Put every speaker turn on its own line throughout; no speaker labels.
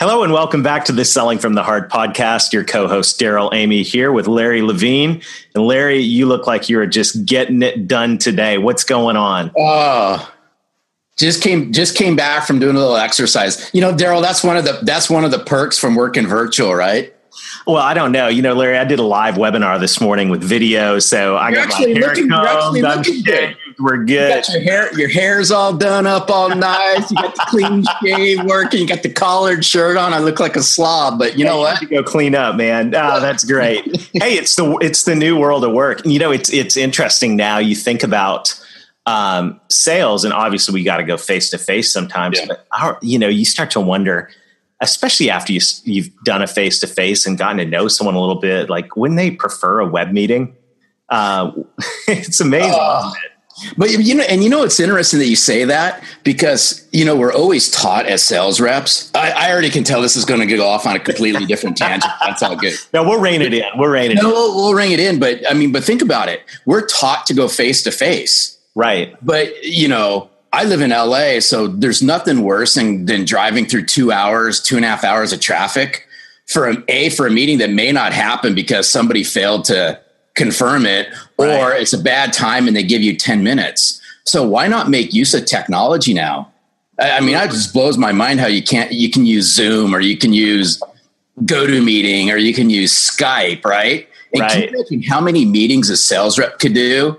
Hello and welcome back to the Selling from the Heart podcast. Your co-host Darrell Amy here with Larry Levine. And Larry, you look like you're just getting it done today. What's going on?
Oh, just came just came back from doing a little exercise. You know, Darrell, that's one of the that's one of the perks from working virtual, right?
Well, I don't know. You know, Larry, I did a live webinar this morning with video, so I you're got my hair looking, combed. I'm good. We're good. You
got your hair, your hair's all done up, all nice. You got the clean shave working. You got the collared shirt on. I look like a slob, but you know what?
You go clean up, man. Oh, that's great. hey, it's the it's the new world of work. You know, it's it's interesting now. You think about um, sales, and obviously we got to go face to face sometimes. Yeah. But our, you know, you start to wonder especially after you, you've done a face to face and gotten to know someone a little bit, like wouldn't they prefer a web meeting, uh, it's amazing. Uh,
but you know, and you know, it's interesting that you say that because you know we're always taught as sales reps. I, I already can tell this is going to go off on a completely different tangent. That's all good.
No, we'll rein it in. We'll rein it.
No,
in.
We'll, we'll rein it in. But I mean, but think about it. We're taught to go face to face,
right?
But you know, I live in LA, so there's nothing worse than, than driving through two hours, two and a half hours of traffic for a, a for a meeting that may not happen because somebody failed to confirm it, right. or it's a bad time and they give you 10 minutes. So why not make use of technology now? I mean, it just blows my mind how you can't you can use Zoom or you can use GoToMeeting or you can use Skype, right? And right. can you imagine how many meetings a sales rep could do?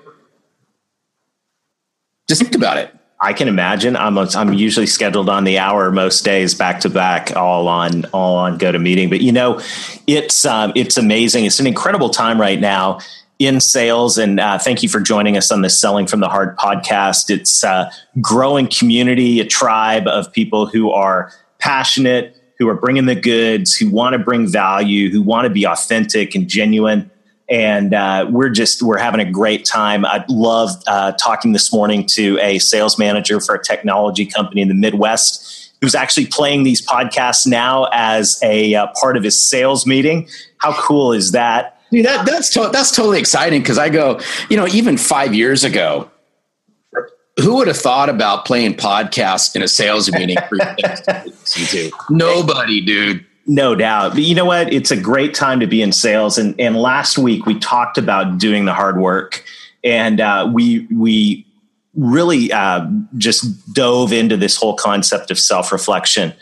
Just think about it.
I can imagine. I'm a, I'm usually scheduled on the hour most days, back to back, all on all on GoToMeeting. But you know, it's um, it's amazing. It's an incredible time right now in sales. And uh, thank you for joining us on the Selling from the Heart podcast. It's a growing community, a tribe of people who are passionate, who are bringing the goods, who want to bring value, who want to be authentic and genuine and uh, we're just we're having a great time. I love uh, talking this morning to a sales manager for a technology company in the Midwest who's actually playing these podcasts now as a uh, part of his sales meeting. How cool is that?
Dude, that that's to- that's totally exciting because I go, you know, even five years ago, who would have thought about playing podcasts in a sales meeting? Nobody, dude.
No doubt. But you know what? It's a great time to be in sales. And, and last week we talked about doing the hard work and uh, we, we really uh, just dove into this whole concept of self reflection.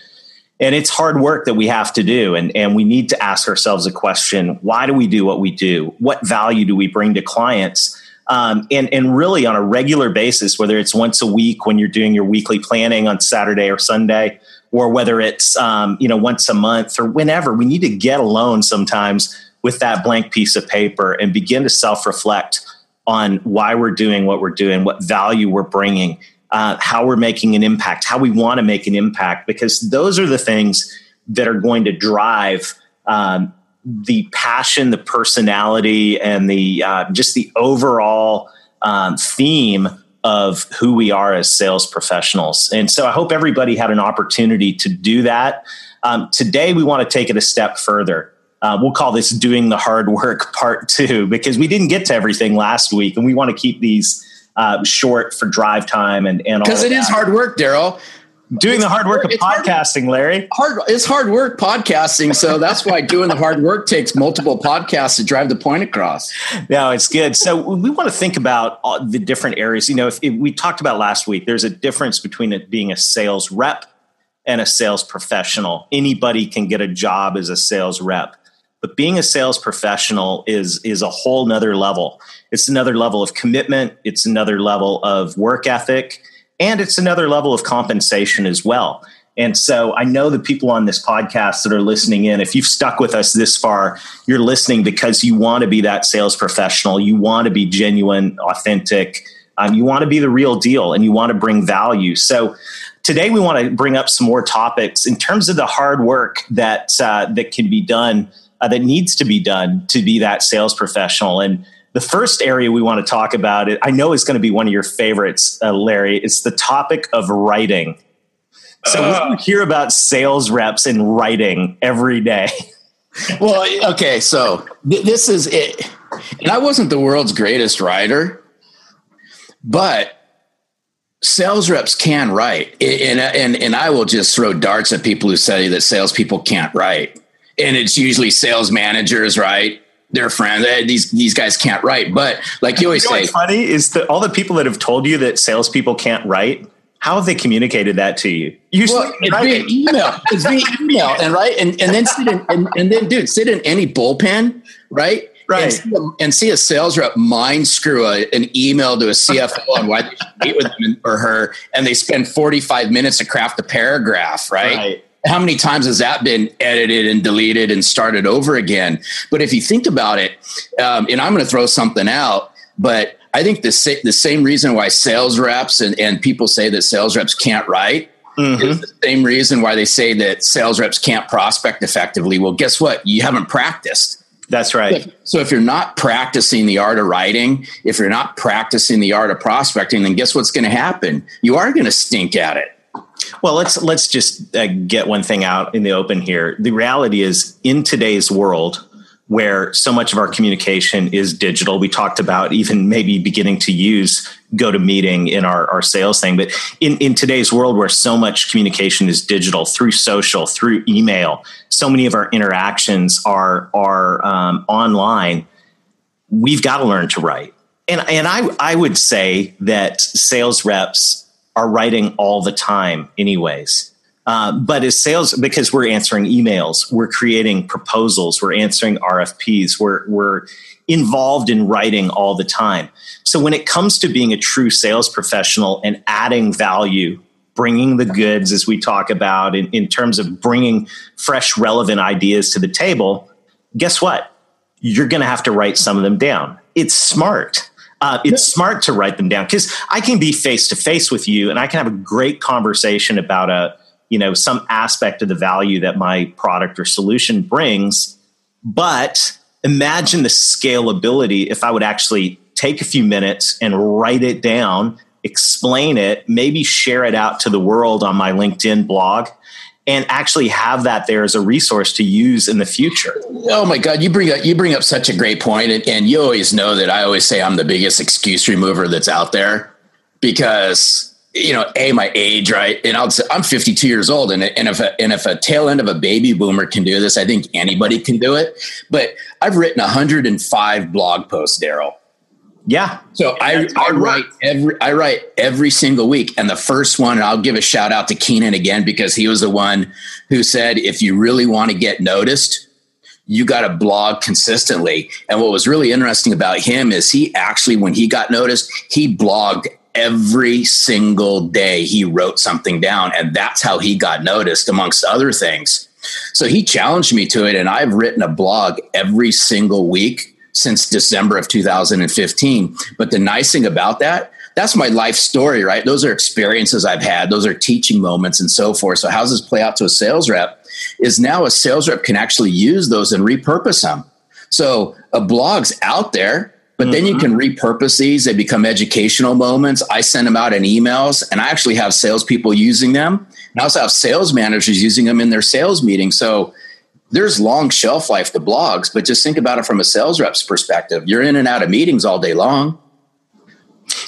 And it's hard work that we have to do. And, and we need to ask ourselves a question why do we do what we do? What value do we bring to clients? Um, and, and really on a regular basis, whether it's once a week when you're doing your weekly planning on Saturday or Sunday, or whether it's um, you know once a month or whenever we need to get alone sometimes with that blank piece of paper and begin to self-reflect on why we're doing what we're doing what value we're bringing uh, how we're making an impact how we want to make an impact because those are the things that are going to drive um, the passion the personality and the uh, just the overall um, theme of who we are as sales professionals. And so I hope everybody had an opportunity to do that. Um, today, we want to take it a step further. Uh, we'll call this doing the hard work part two because we didn't get to everything last week and we want to keep these uh, short for drive time and, and
because it is hard work, Darrell
doing it's the hard work of podcasting, hard, Larry.
Hard, it's hard work podcasting, so that's why doing the hard work takes multiple podcasts to drive the point across.
No, it's good. So we want to think about the different areas. You know, if, if we talked about last week, there's a difference between it being a sales rep and a sales professional. Anybody can get a job as a sales rep, but being a sales professional is is a whole nother level. It's another level of commitment. It's another level of work ethic and it's another level of compensation as well. And so I know the people on this podcast that are listening in, if you've stuck with us this far, you're listening because you want to be that sales professional. You want to be genuine, authentic. Um, you want to be the real deal and you want to bring value. So today we want to bring up some more topics in terms of the hard work that uh, that can be done, uh, that needs to be done to be that sales professional. And the first area we want to talk about, it I know is going to be one of your favorites, uh, Larry. It's the topic of writing. So we uh. hear about sales reps and writing every day.
well, okay, so th- this is it. And I wasn't the world's greatest writer, but sales reps can write. And, and, and I will just throw darts at people who say that salespeople can't write. And it's usually sales managers, right? Their friends. Eh, these these guys can't write. But like you always you know
say, funny is that all the people that have told you that salespeople can't write how have they communicated that to you?
Usually, well, it's via email. It's via email, and right, and and then sit in, and, and then dude, sit in any bullpen, right?
Right.
And see, a, and see a sales rep mind screw a, an email to a CFO on why they should meet with him or her, and they spend 45 minutes to craft a paragraph, right? right? How many times has that been edited and deleted and started over again? But if you think about it, um, and I'm going to throw something out, but I think the, sa- the same reason why sales reps and, and people say that sales reps can't write mm-hmm. is the same reason why they say that sales reps can't prospect effectively. Well, guess what? You haven't practiced.
That's right.
So, so if you're not practicing the art of writing, if you're not practicing the art of prospecting, then guess what's going to happen? You are going to stink at it.
Well, let's let's just uh, get one thing out in the open here. The reality is, in today's world, where so much of our communication is digital. We talked about even maybe beginning to use GoToMeeting in our, our sales thing. But in, in today's world where so much communication is digital through social, through email, so many of our interactions are, are um, online, we've got to learn to write. And, and I, I would say that sales reps are writing all the time, anyways. Uh, but as sales, because we're answering emails, we're creating proposals, we're answering RFPs, we're, we're involved in writing all the time. So when it comes to being a true sales professional and adding value, bringing the goods, as we talk about in, in terms of bringing fresh, relevant ideas to the table, guess what? You're going to have to write some of them down. It's smart. Uh, it's smart to write them down because I can be face to face with you and I can have a great conversation about a you know some aspect of the value that my product or solution brings. But imagine the scalability if i would actually take a few minutes and write it down explain it maybe share it out to the world on my linkedin blog and actually have that there as a resource to use in the future.
Oh my God, you bring up you bring up such a great point, and, and you always know that I always say I'm the biggest excuse remover that's out there because you know, a my age, right? And I'll say I'm 52 years old, and and if a, and if a tail end of a baby boomer can do this, I think anybody can do it. But I've written 105 blog posts, Darrell.
Yeah.
So I, I write every I write every single week, and the first one, and I'll give a shout out to Keenan again because he was the one who said, if you really want to get noticed, you got to blog consistently. And what was really interesting about him is he actually, when he got noticed, he blogged every single day he wrote something down and that's how he got noticed amongst other things so he challenged me to it and i've written a blog every single week since december of 2015 but the nice thing about that that's my life story right those are experiences i've had those are teaching moments and so forth so how does this play out to a sales rep is now a sales rep can actually use those and repurpose them so a blog's out there but mm-hmm. then you mm-hmm. can repurpose these. They become educational moments. I send them out in emails, and I actually have salespeople using them. And I also have sales managers using them in their sales meetings. So there's long shelf life to blogs, but just think about it from a sales rep's perspective. You're in and out of meetings all day long.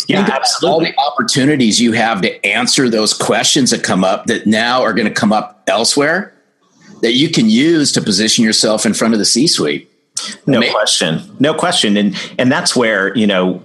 Yeah, absolutely.
All the opportunities you have to answer those questions that come up that now are going to come up elsewhere that you can use to position yourself in front of the C suite.
No question, no question, and and that's where you know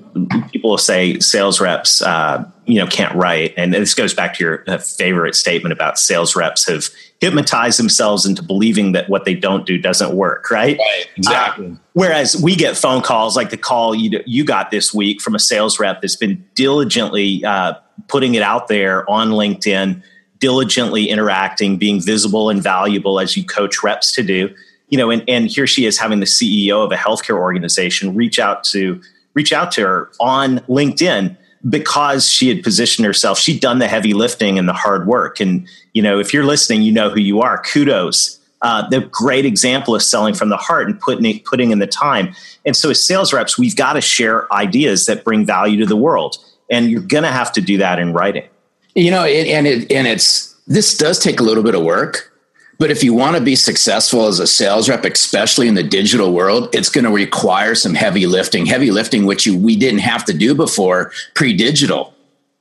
people will say sales reps, uh, you know, can't write, and this goes back to your uh, favorite statement about sales reps have hypnotized themselves into believing that what they don't do doesn't work, right?
Right, exactly. Uh,
whereas we get phone calls like the call you you got this week from a sales rep that's been diligently uh, putting it out there on LinkedIn, diligently interacting, being visible and valuable as you coach reps to do you know, and, and here she is having the CEO of a healthcare organization reach out to reach out to her on LinkedIn, because she had positioned herself, she'd done the heavy lifting and the hard work. And, you know, if you're listening, you know who you are. Kudos. Uh, the great example of selling from the heart and putting putting in the time. And so, as sales reps, we've got to share ideas that bring value to the world, and you're going to have to do that in writing.
You know, it, and it and it's this does take a little bit of work but if you want to be successful as a sales rep, especially in the digital world, it's going to require some heavy lifting, heavy lifting, which you, we didn't have to do before pre digital.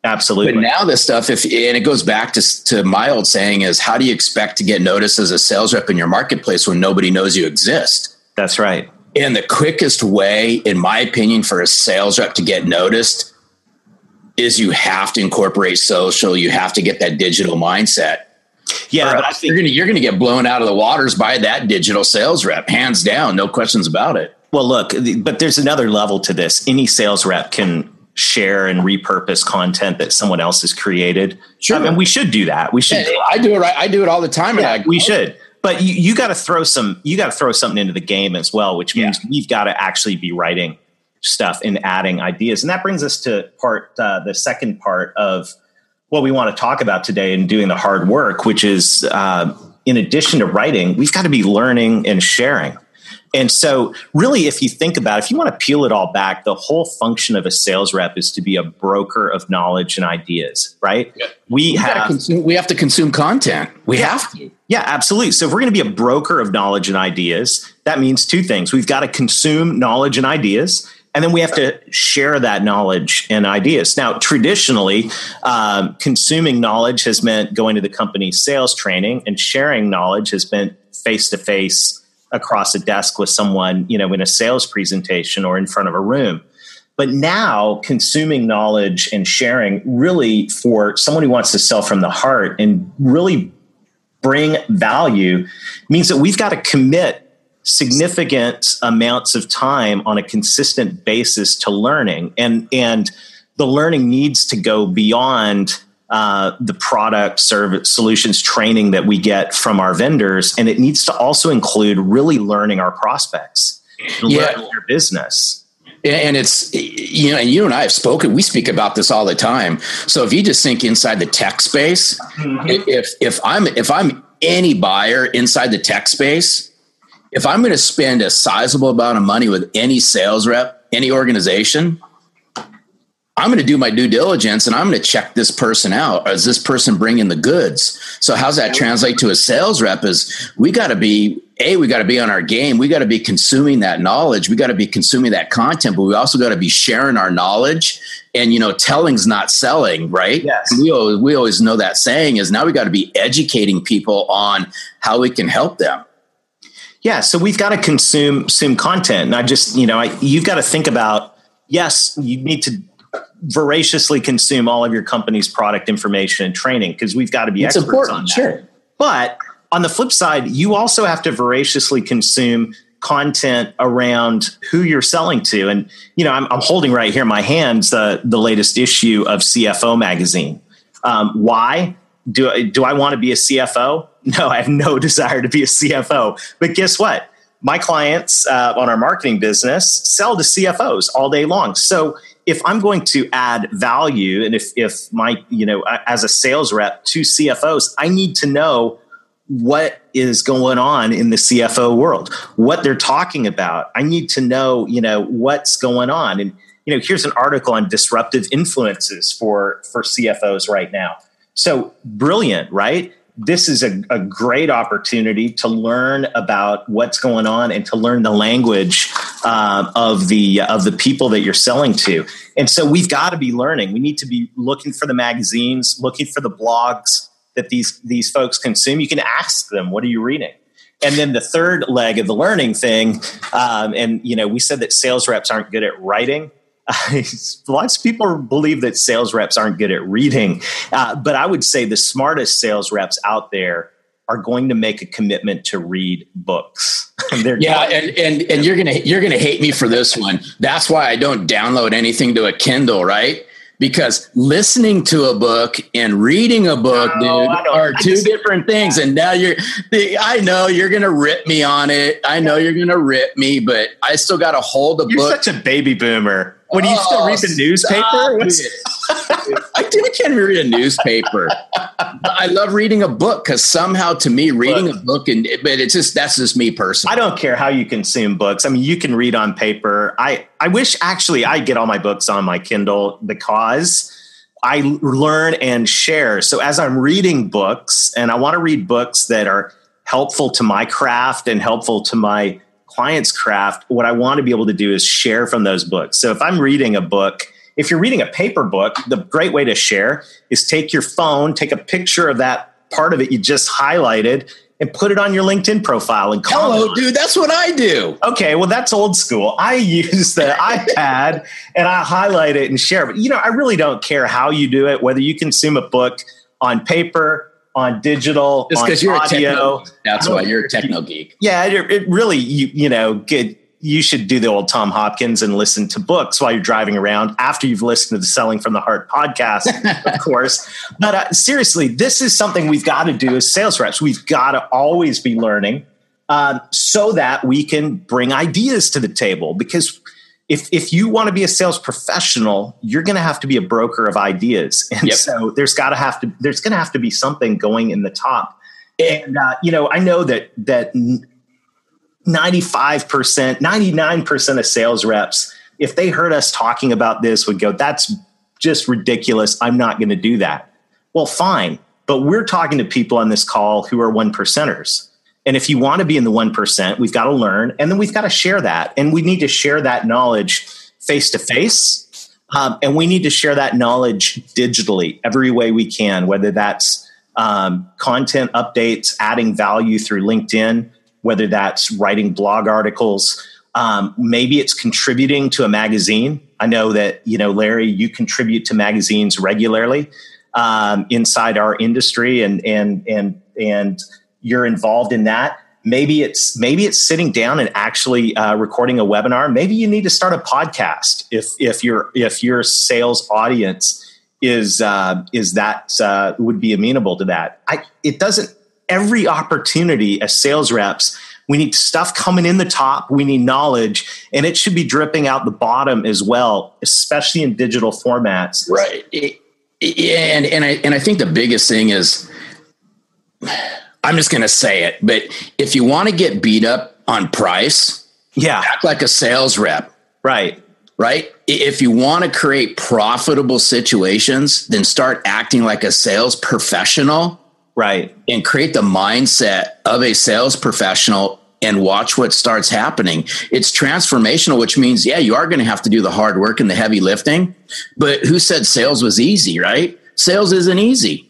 Absolutely.
But now this stuff, if and it goes back to, to my old saying is how do you expect to get noticed as a sales rep in your marketplace when nobody knows you exist?
That's right.
And the quickest way, in my opinion, for a sales rep to get noticed is you have to incorporate social, you have to get that digital mindset
yeah,
but I think you're gonna you're gonna get blown out of the waters by that digital sales rep, hands down, no questions about it.
Well, look, but there's another level to this. Any sales rep can share and repurpose content that someone else has created. Sure, I mean, we should do that. We should.
Yeah, I do it. Right. I do it all the time.
Yeah, I, we should. But you, you got to throw some. You got to throw something into the game as well, which means yeah. we've got to actually be writing stuff and adding ideas. And that brings us to part uh, the second part of what we want to talk about today and doing the hard work, which is uh, in addition to writing, we've got to be learning and sharing. And so, really, if you think about it, if you want to peel it all back, the whole function of a sales rep is to be a broker of knowledge and ideas, right? Yeah.
We, we have consume, we have to consume content. We yeah, have to.
Yeah, absolutely. So, if we're going to be a broker of knowledge and ideas, that means two things. We've got to consume knowledge and ideas, and then we have to share that knowledge and ideas. Now, traditionally, um, consuming knowledge has meant going to the company's sales training, and sharing knowledge has been face to face across a desk with someone, you know, in a sales presentation or in front of a room. But now, consuming knowledge and sharing really for someone who wants to sell from the heart and really bring value means that we've got to commit significant amounts of time on a consistent basis to learning and and the learning needs to go beyond uh, the product service solutions training that we get from our vendors and it needs to also include really learning our prospects yeah. their business
and it's you know and you and i have spoken we speak about this all the time so if you just think inside the tech space mm-hmm. if if i'm if i'm any buyer inside the tech space if I'm going to spend a sizable amount of money with any sales rep, any organization, I'm going to do my due diligence and I'm going to check this person out. Is this person bringing the goods? So how's that translate to a sales rep? Is we got to be a we got to be on our game. We got to be consuming that knowledge. We got to be consuming that content, but we also got to be sharing our knowledge. And you know, telling's not selling, right?
Yes.
We always, we always know that saying is now we got to be educating people on how we can help them.
Yeah, so we've got to consume consume content, and I just you know I, you've got to think about yes, you need to voraciously consume all of your company's product information and training because we've got to be it's experts important, on that. Sure. But on the flip side, you also have to voraciously consume content around who you're selling to. And you know, I'm, I'm holding right here in my hands the the latest issue of CFO magazine. Um, why do I, do I want to be a CFO? No, I have no desire to be a CFO. But guess what? My clients uh, on our marketing business sell to CFOs all day long. So if I'm going to add value, and if if my you know as a sales rep to CFOs, I need to know what is going on in the CFO world, what they're talking about. I need to know you know what's going on, and you know here's an article on disruptive influences for for CFOs right now. So brilliant, right? this is a, a, great opportunity to learn about what's going on and to learn the language uh, of the of the people that you're selling to. And so we've got to be learning. We need to be looking for the magazines, looking for the blogs that these these folks consume. You can ask them, "What are you reading?" And then the third leg of the learning thing, um, and you know, we said that sales reps aren't good at writing. lots of people believe that sales reps aren't good at reading, uh, but I would say the smartest sales reps out there are going to make a commitment to read books.
yeah, and, and and you're gonna you're gonna hate me for this one. That's why I don't download anything to a Kindle, right? Because listening to a book and reading a book, oh, dude, are two different things. And now you're, I know you're gonna rip me on it. I know you're gonna rip me, but I still got to hold a
you're
book.
You're such a baby boomer. When oh, you still read the oh, newspaper?
I can't read a newspaper. I love reading a book because somehow, to me, reading a book and but it's just that's just me personally.
I don't care how you consume books. I mean, you can read on paper. I I wish actually I get all my books on my Kindle because I learn and share. So as I'm reading books, and I want to read books that are helpful to my craft and helpful to my client's craft, what I want to be able to do is share from those books. So if I'm reading a book, if you're reading a paper book, the great way to share is take your phone, take a picture of that part of it you just highlighted, and put it on your LinkedIn profile and call it.
Hello, dude, that's what I do.
Okay, well, that's old school. I use the iPad and I highlight it and share. But you know, I really don't care how you do it, whether you consume a book on paper, on digital,
just because you're audio. a techno. That's why you're a techno geek.
Yeah, it, it really you you know get you should do the old Tom Hopkins and listen to books while you're driving around after you've listened to the Selling from the Heart podcast, of course. But uh, seriously, this is something we've got to do as sales reps. We've got to always be learning um, so that we can bring ideas to the table. Because if, if you want to be a sales professional, you're going to have to be a broker of ideas. And yep. so there's got to have to, there's going to have to be something going in the top. And, uh, you know, I know that, that 95%, 99% of sales reps, if they heard us talking about this, would go, that's just ridiculous. I'm not going to do that. Well, fine. But we're talking to people on this call who are one percenters. And if you want to be in the 1%, we've got to learn and then we've got to share that. And we need to share that knowledge face to face. And we need to share that knowledge digitally every way we can, whether that's um, content updates, adding value through LinkedIn, whether that's writing blog articles, um, maybe it's contributing to a magazine. I know that you know Larry, you contribute to magazines regularly um, inside our industry, and and and and you're involved in that. Maybe it's maybe it's sitting down and actually uh, recording a webinar. Maybe you need to start a podcast if if your if your sales audience is uh, is that uh, would be amenable to that. I, it doesn't every opportunity as sales reps. We need stuff coming in the top. We need knowledge, and it should be dripping out the bottom as well, especially in digital formats.
Right. and and I and I think the biggest thing is, I'm just going to say it, but if you want to get beat up on price,
yeah,
act like a sales rep.
Right.
Right. If you want to create profitable situations, then start acting like a sales professional
right
and create the mindset of a sales professional and watch what starts happening it's transformational which means yeah you are going to have to do the hard work and the heavy lifting but who said sales was easy right sales isn't easy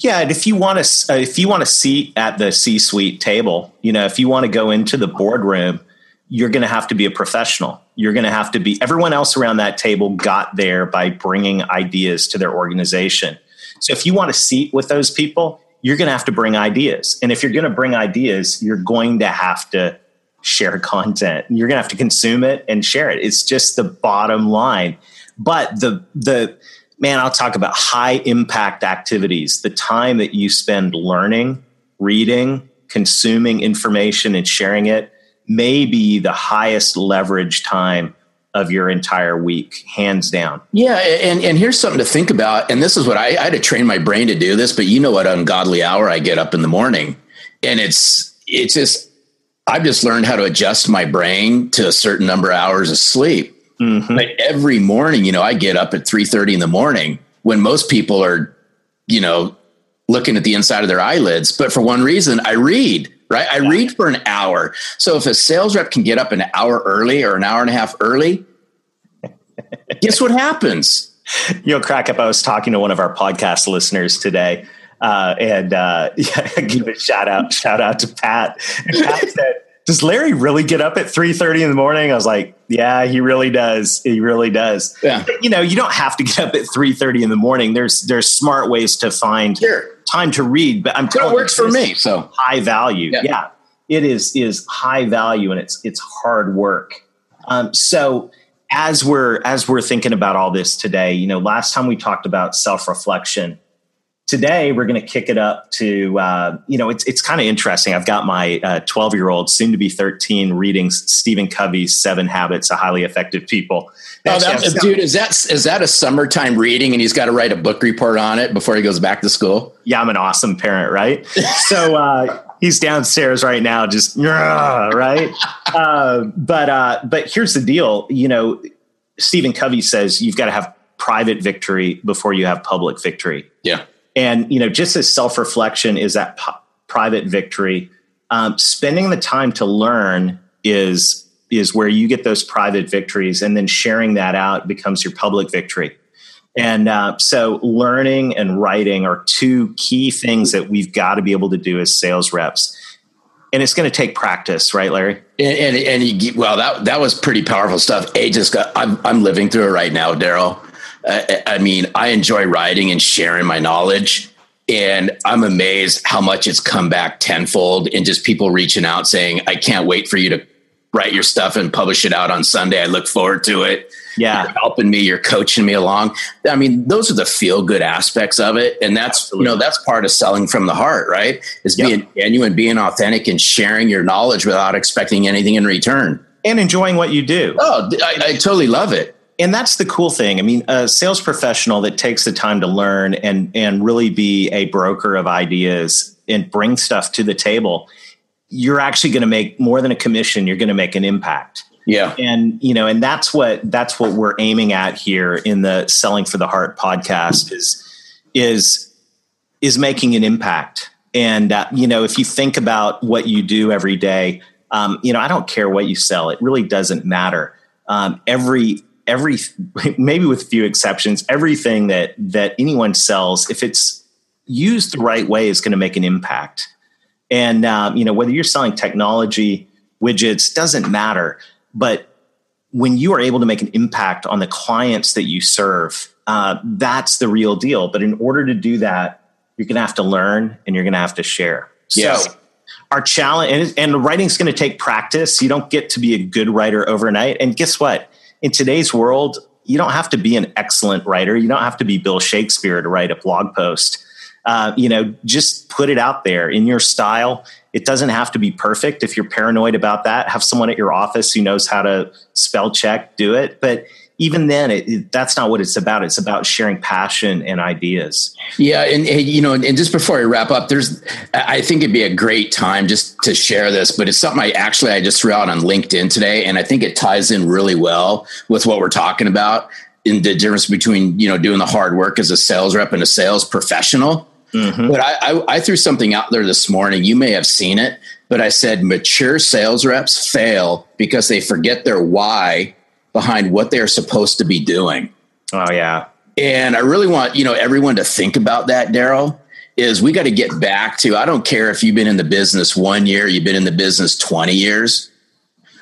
yeah, and if you want to, uh, if you want to seat at the C-suite table, you know, if you want to go into the boardroom, you're going to have to be a professional. You're going to have to be. Everyone else around that table got there by bringing ideas to their organization. So if you want to seat with those people, you're going to have to bring ideas. And if you're going to bring ideas, you're going to have to share content. You're going to have to consume it and share it. It's just the bottom line. But the the man, I'll talk about high impact activities. The time that you spend learning, reading, consuming information and sharing it may be the highest leverage time of your entire week, hands down.
Yeah, and and here's something to think about. And this is what I, I had to train my brain to do this, but you know what ungodly hour I get up in the morning, and it's it's just I've just learned how to adjust my brain to a certain number of hours of sleep. Mm-hmm. But every morning, you know, I get up at three thirty in the morning when most people are, you know, looking at the inside of their eyelids. But for one reason, I read right? I yeah. read for an hour. So if a sales rep can get up an hour early or an hour and a half early, guess what happens?
You'll crack up. I was talking to one of our podcast listeners today, uh, and uh, yeah, give a shout out, shout out to Pat. And Pat said, "Does Larry really get up at three thirty in the morning?" I was like, "Yeah, he really does. He really does."
Yeah.
But, you know, you don't have to get up at three thirty in the morning. There's there's smart ways to find
sure
time to read, but I'm telling
it works for me. So
high value. Yeah. yeah. It is is high value and it's it's hard work. Um, so as we're as we're thinking about all this today, you know, last time we talked about self reflection, today we're going to kick it up to uh, you know it's it's kind of interesting. I've got my twelve uh, year old, soon to be thirteen, reading Stephen Covey's Seven Habits of Highly Effective People.
Oh, that, dude, is that is that a summertime reading, and he's got to write a book report on it before he goes back to school?
Yeah, I'm an awesome parent, right? so uh, he's downstairs right now, just right. Uh, but uh, but here's the deal, you know, Stephen Covey says you've got to have private victory before you have public victory.
Yeah.
And, you know, just as self reflection is that p- private victory, um, spending the time to learn is is where you get those private victories and then sharing that out becomes your public victory and uh, so learning and writing are two key things that we've got to be able to do as sales reps and it's going to take practice, right, Larry?
And and, and you, well, that that was pretty powerful stuff. A just got. I'm I'm living through it right now, Darrell. I, I mean, I enjoy writing and sharing my knowledge, and I'm amazed how much it's come back tenfold. And just people reaching out saying, "I can't wait for you to write your stuff and publish it out on Sunday. I look forward to it."
Yeah,
you're helping me. You're coaching me along. I mean, those are the feel good aspects of it, and that's Absolutely. you know that's part of selling from the heart, right? Is yep. being genuine, being authentic, and sharing your knowledge without expecting anything in return,
and enjoying what you do.
Oh, I, I totally love it
and that's the cool thing. I mean, a sales professional that takes the time to learn and and really be a broker of ideas and bring stuff to the table, you're actually going to make more than a commission. You're going to make an impact.
Yeah.
And you know, and that's what that's what we're aiming at here in the Selling for the Heart podcast is is is making an impact. And uh, you know, if you think about what you do every day, um, you know, I don't care what you sell; it really doesn't matter. Um, every every maybe with a few exceptions everything that that anyone sells if it's used the right way is going to make an impact. And um, you know whether you're selling technology widgets doesn't matter. But when you are able to make an impact on the clients that you serve uh, that's the real deal. But in order to do that you're going to have to learn and you're going to have to share.
Yes.
so our challenge and, and writing's going to take practice. You don't get to be a good writer overnight. And guess what in today's world, you don't have to be an excellent writer. You don't have to be Bill Shakespeare to write a blog post. Uh, you know, just put it out there in your style. It doesn't have to be perfect. If you're paranoid about that, have someone at your office who knows how to spell check, do it. But even then, it, it, that's not what it's about. It's about sharing passion and ideas.
Yeah, and, and you know, and, and just before I wrap up, there's, I think it'd be a great time just to share this, but it's something I actually I just threw out on LinkedIn today, and I think it ties in really well with what we're talking about in the difference between you know doing the hard work as a sales rep and a sales professional. Mm-hmm. But I, I, I threw something out there this morning. You may have seen it, but I said mature sales reps fail because they forget their why behind what they're supposed to be doing.
Oh yeah.
And I really want, you know, everyone to think about that, Darrell, is we got to get back to I don't care if you've been in the business 1 year, you've been in the business 20 years.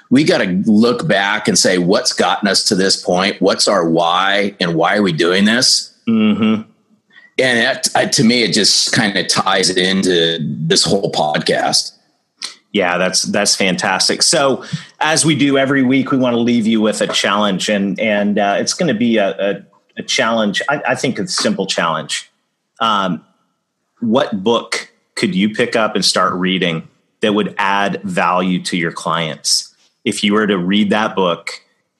We got to look back and say what's gotten us to this point, what's our why and why are we doing this?
Mm-hmm.
And that, to me, it just kind of ties it into this whole podcast.
Yeah, that's that's fantastic. So, as we do every week, we want to leave you with a challenge, and and uh, it's going to be a, a, a challenge. I, I, think a simple challenge. Um, what book could you pick up and start reading that would add value to your clients? If you were to read that book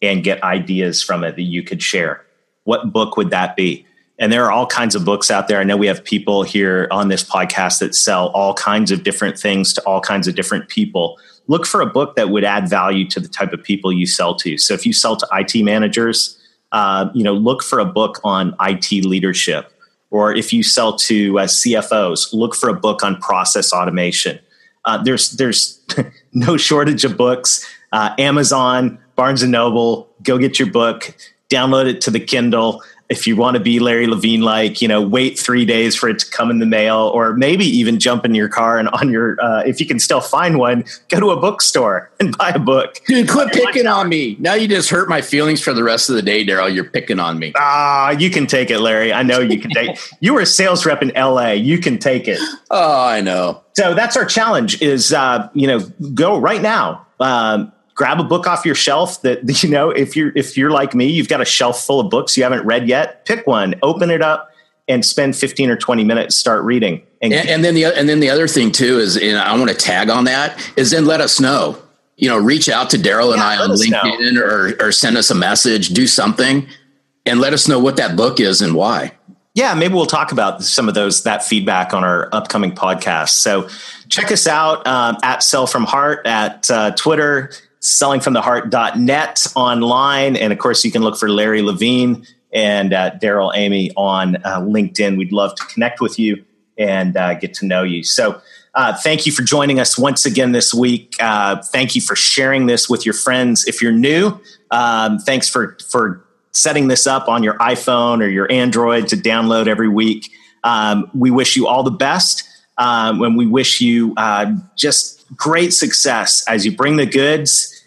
and get ideas from it that you could share, what book would that be? and there are all kinds of books out there. I know we have people here on this podcast that sell all kinds of different things to all kinds of different people. Look for a book that would add value to the type of people you sell to. So if you sell to IT managers, uh, you know, look for a book on IT leadership. Or if you sell to uh, CFOs, look for a book on process automation. Uh, there's there's no shortage of books. Uh, Amazon, Barnes and Noble, go get your book, download it to the Kindle if you want to be Larry Levine like, you know, wait three days for it to come in the mail, or maybe even jump in your car and on your, uh, if you can still find one, go to a bookstore and buy a book.
Dude, quit picking on me. Now you just hurt my feelings for the rest of the day, Darrell. You're picking on me.
Ah, you can take it, Larry. I know you can take You were a sales rep in LA. You can take it.
Oh, I know.
So that's our challenge is, uh, you know, go right now. Um, grab a book off your shelf that you know if you're if you're like me you've got a shelf full of books you haven't read yet pick one open it up and spend 15 or 20 minutes start reading.
And, and, and then the and then the other thing too is and i want to tag on that is then let us know. You know reach out to darrell and yeah, i on linkedin or, or send us a message do something and let us know what that book is and why.
Yeah maybe we'll talk about some of those that feedback on our upcoming podcast. So check us out um, at sell from heart at uh, twitter sellingfromtheheart.net online and of course you can look for larry levine and uh, Darrell Amy on uh, LinkedIn. We'd love to connect with you and uh, get to know you. So, uh, thank you for joining us once again this week. Uh, thank you for sharing this with your friends. If you're new, um, thanks for for setting this up on your iPhone or your Android to download every week. Um, we wish you all the best, um, and we wish you uh, just great success as you bring the goods.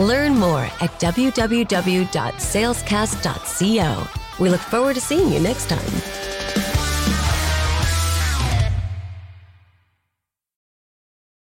Learn more at www.salescast.co. We look forward to seeing you next time.